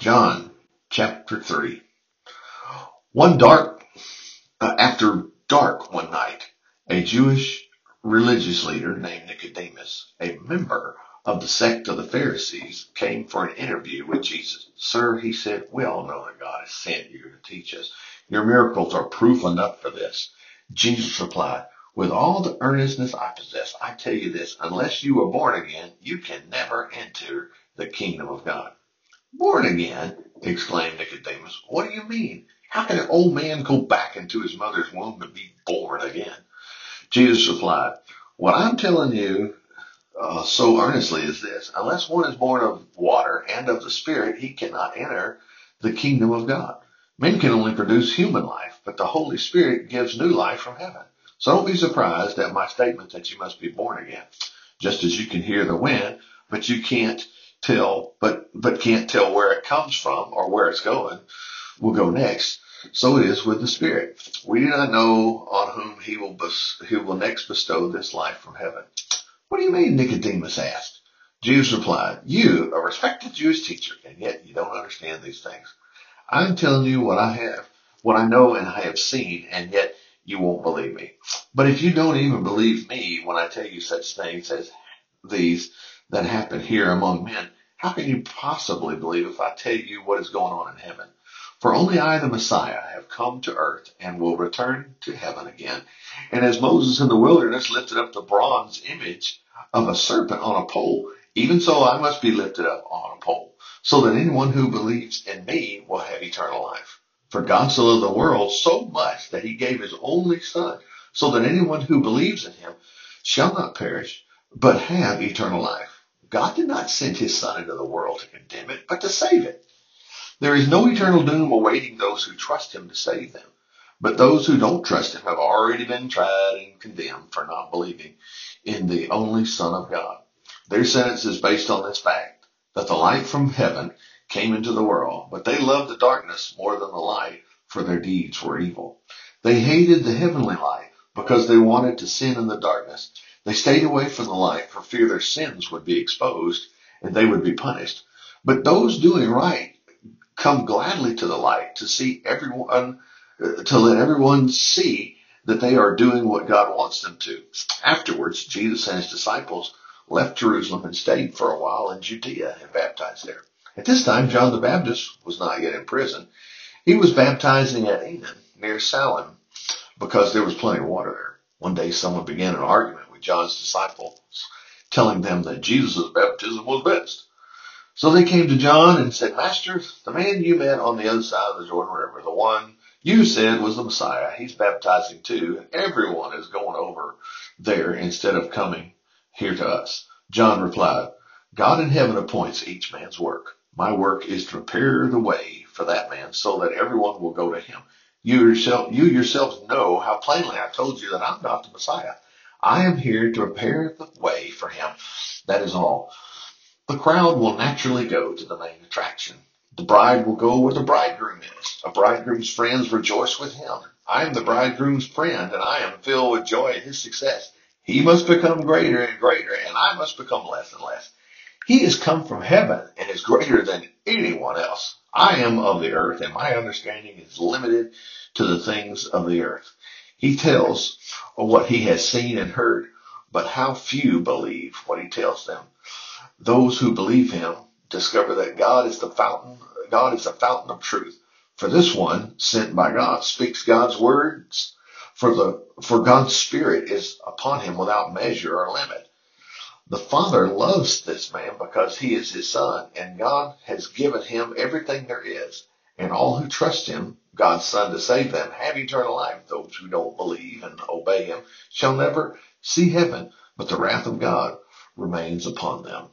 John chapter 3. One dark, uh, after dark one night, a Jewish religious leader named Nicodemus, a member of the sect of the Pharisees, came for an interview with Jesus. Sir, he said, we all know that God has sent you to teach us. Your miracles are proof enough for this. Jesus replied, with all the earnestness I possess, I tell you this, unless you are born again, you can never enter the kingdom of God. Born again? exclaimed Nicodemus. What do you mean? How can an old man go back into his mother's womb and be born again? Jesus replied, What I'm telling you uh, so earnestly is this unless one is born of water and of the Spirit, he cannot enter the kingdom of God. Men can only produce human life, but the Holy Spirit gives new life from heaven. So don't be surprised at my statement that you must be born again. Just as you can hear the wind, but you can't tell, but, but can't tell where it comes from or where it's going, will go next. So it is with the Spirit. We do not know on whom he will, bes- he will next bestow this life from heaven. What do you mean? Nicodemus asked. Jesus replied, you, a respected Jewish teacher, and yet you don't understand these things. I'm telling you what I have, what I know and I have seen, and yet you won't believe me. But if you don't even believe me when I tell you such things as these that happen here among men, how can you possibly believe if I tell you what is going on in heaven? For only I, the Messiah, have come to earth and will return to heaven again. And as Moses in the wilderness lifted up the bronze image of a serpent on a pole, even so I must be lifted up on a pole, so that anyone who believes in me will have eternal life. For God so loved the world so much that he gave his only son, so that anyone who believes in him shall not perish, but have eternal life. God did not send his son into the world to condemn it, but to save it. There is no eternal doom awaiting those who trust him to save them. But those who don't trust him have already been tried and condemned for not believing in the only Son of God. Their sentence is based on this fact that the light from heaven came into the world, but they loved the darkness more than the light, for their deeds were evil. They hated the heavenly light because they wanted to sin in the darkness. They stayed away from the light for fear their sins would be exposed and they would be punished. But those doing right come gladly to the light to see everyone, uh, to let everyone see that they are doing what God wants them to. Afterwards, Jesus and his disciples left Jerusalem and stayed for a while in Judea and baptized there. At this time, John the Baptist was not yet in prison. He was baptizing at Aenon near Salim because there was plenty of water there. One day someone began an argument with John's disciples, telling them that Jesus' baptism was best. So they came to John and said, Master, the man you met on the other side of the Jordan River, the one you said was the Messiah, he's baptizing too, and everyone is going over there instead of coming here to us. John replied, God in heaven appoints each man's work. My work is to prepare the way for that man so that everyone will go to him. You yourself, you yourselves know how plainly I told you that I'm not the Messiah. I am here to prepare the way for him. That is all. The crowd will naturally go to the main attraction. The bride will go where the bridegroom is. A bridegroom's friends rejoice with him. I am the bridegroom's friend, and I am filled with joy at his success. He must become greater and greater, and I must become less and less. He has come from heaven and is greater than anyone else. I am of the earth, and my understanding is limited to the things of the earth. He tells what he has seen and heard, but how few believe what he tells them. Those who believe him discover that God is the fountain, God is the fountain of truth. For this one, sent by God, speaks God's words, for the, for God's spirit is upon him without measure or limit. The Father loves this man because he is his son, and God has given him everything there is. And all who trust him, God's son to save them, have eternal life. Those who don't believe and obey him shall never see heaven, but the wrath of God remains upon them.